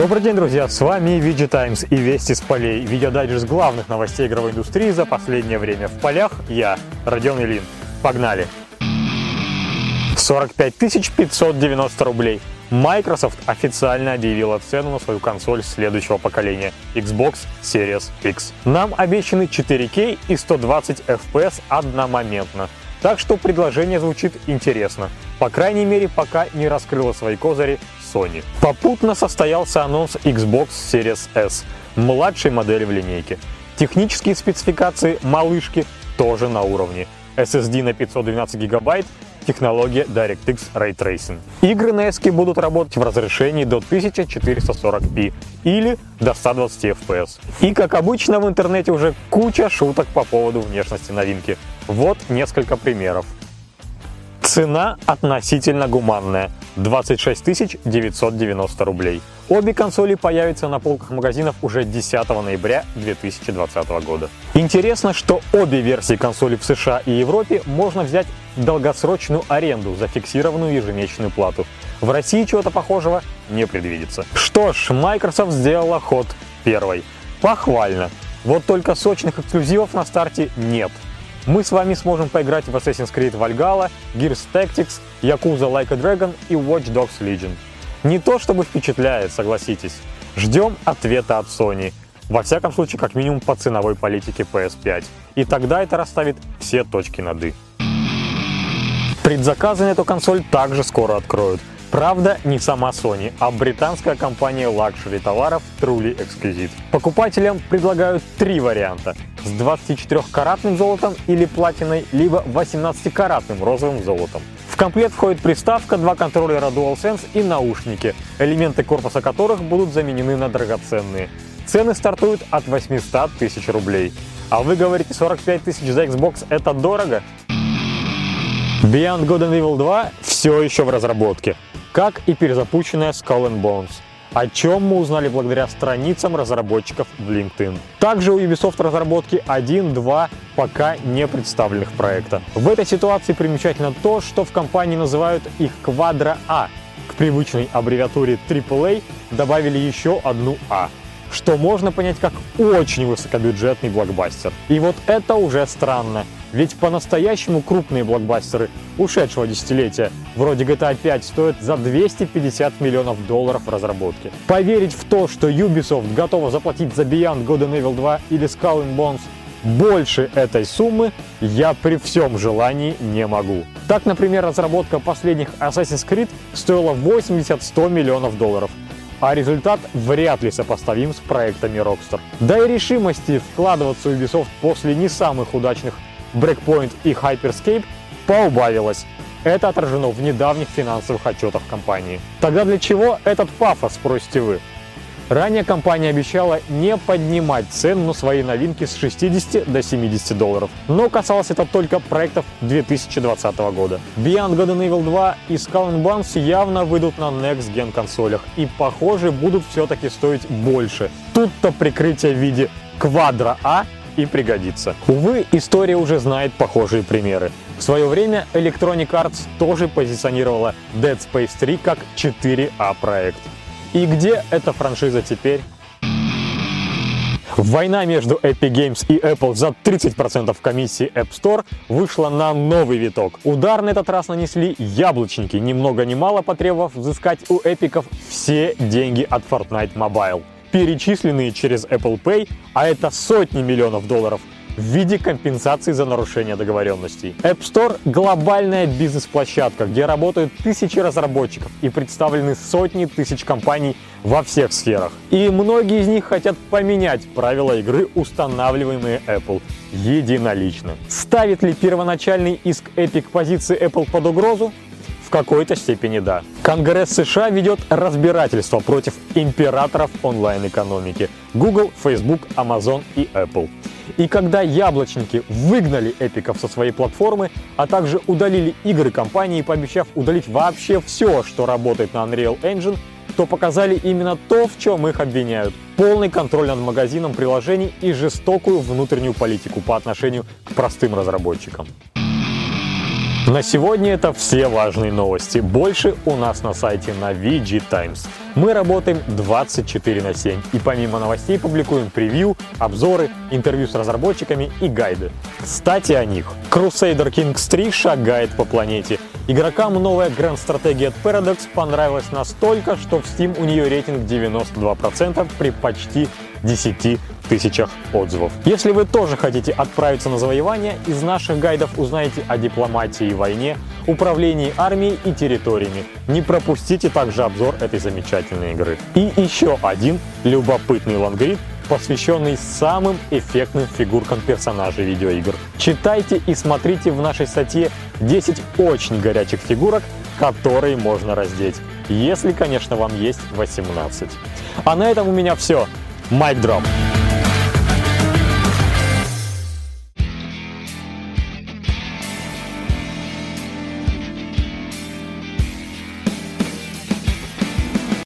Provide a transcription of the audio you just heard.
Добрый день, друзья! С вами VG Times и Вести с полей. Видеодайджест главных новостей игровой индустрии за последнее время. В полях я, Родион Ильин. Погнали! 45 590 рублей. Microsoft официально объявила цену на свою консоль следующего поколения Xbox Series X. Нам обещаны 4K и 120 FPS одномоментно. Так что предложение звучит интересно. По крайней мере, пока не раскрыла свои козыри Sony. Попутно состоялся анонс Xbox Series S, младшей модели в линейке. Технические спецификации малышки тоже на уровне. SSD на 512 гигабайт, технология DirectX Ray Tracing. Игры на S будут работать в разрешении до 1440p или до 120 FPS. И как обычно в интернете уже куча шуток по поводу внешности новинки. Вот несколько примеров. Цена относительно гуманная – 26 990 рублей. Обе консоли появятся на полках магазинов уже 10 ноября 2020 года. Интересно, что обе версии консоли в США и Европе можно взять в долгосрочную аренду за фиксированную ежемесячную плату. В России чего-то похожего не предвидится. Что ж, Microsoft сделала ход первой. Похвально. Вот только сочных эксклюзивов на старте нет – мы с вами сможем поиграть в Assassin's Creed Valhalla, Gears Tactics, Yakuza Like a Dragon и Watch Dogs Legion. Не то чтобы впечатляет, согласитесь. Ждем ответа от Sony. Во всяком случае, как минимум по ценовой политике PS5. И тогда это расставит все точки над «и». Предзаказы на эту консоль также скоро откроют. Правда, не сама Sony, а британская компания luxury товаров Truly Exquisite. Покупателям предлагают три варианта с 24-каратным золотом или платиной, либо 18-каратным розовым золотом. В комплект входит приставка, два контроллера DualSense и наушники, элементы корпуса которых будут заменены на драгоценные. Цены стартуют от 800 тысяч рублей. А вы говорите 45 тысяч за Xbox это дорого? Beyond Good and Evil 2 все еще в разработке как и перезапущенная Skull and Bones, о чем мы узнали благодаря страницам разработчиков в LinkedIn. Также у Ubisoft разработки 1-2 пока не представленных проекта. В этой ситуации примечательно то, что в компании называют их Quadra A. К привычной аббревиатуре AAA добавили еще одну А что можно понять как очень высокобюджетный блокбастер. И вот это уже странно. Ведь по-настоящему крупные блокбастеры ушедшего десятилетия, вроде GTA 5, стоят за 250 миллионов долларов разработки. Поверить в то, что Ubisoft готова заплатить за Beyond Good and Evil 2 или Skull and Bones больше этой суммы я при всем желании не могу. Так, например, разработка последних Assassin's Creed стоила 80-100 миллионов долларов, а результат вряд ли сопоставим с проектами Rockstar. Да и решимости вкладываться в Ubisoft после не самых удачных Breakpoint и Hyperscape поубавилось. Это отражено в недавних финансовых отчетах компании. Тогда для чего этот пафос, спросите вы? Ранее компания обещала не поднимать цену на свои новинки с 60 до 70 долларов, но касалось это только проектов 2020 года. Beyond Good and Evil 2 и Skull and Bones явно выйдут на Next Gen консолях и, похоже, будут все-таки стоить больше. Тут-то прикрытие в виде Quadra A и пригодится. Увы, история уже знает похожие примеры. В свое время Electronic Arts тоже позиционировала Dead Space 3 как 4А проект. И где эта франшиза теперь? Война между Epic Games и Apple за 30% комиссии App Store вышла на новый виток. Удар на этот раз нанесли яблочники, ни много ни мало потребовав взыскать у эпиков все деньги от Fortnite Mobile перечисленные через Apple Pay, а это сотни миллионов долларов, в виде компенсации за нарушение договоренностей. App Store – глобальная бизнес-площадка, где работают тысячи разработчиков и представлены сотни тысяч компаний во всех сферах. И многие из них хотят поменять правила игры, устанавливаемые Apple, единолично. Ставит ли первоначальный иск Epic позиции Apple под угрозу? В какой-то степени да. Конгресс США ведет разбирательство против императоров онлайн-экономики – Google, Facebook, Amazon и Apple. И когда яблочники выгнали эпиков со своей платформы, а также удалили игры компании, пообещав удалить вообще все, что работает на Unreal Engine, то показали именно то, в чем их обвиняют. Полный контроль над магазином приложений и жестокую внутреннюю политику по отношению к простым разработчикам. На сегодня это все важные новости. Больше у нас на сайте на VG Times. Мы работаем 24 на 7 и помимо новостей публикуем превью, обзоры, интервью с разработчиками и гайды. Кстати о них. Crusader Kings 3 шагает по планете. Игрокам новая гранд-стратегия от Paradox понравилась настолько, что в Steam у нее рейтинг 92% при почти 10 тысячах отзывов. Если вы тоже хотите отправиться на завоевание, из наших гайдов узнаете о дипломатии и войне, управлении армией и территориями. Не пропустите также обзор этой замечательной игры. И еще один любопытный лангрид, посвященный самым эффектным фигуркам персонажей видеоигр. Читайте и смотрите в нашей статье 10 очень горячих фигурок, которые можно раздеть. Если, конечно, вам есть 18. А на этом у меня все. Mic drop.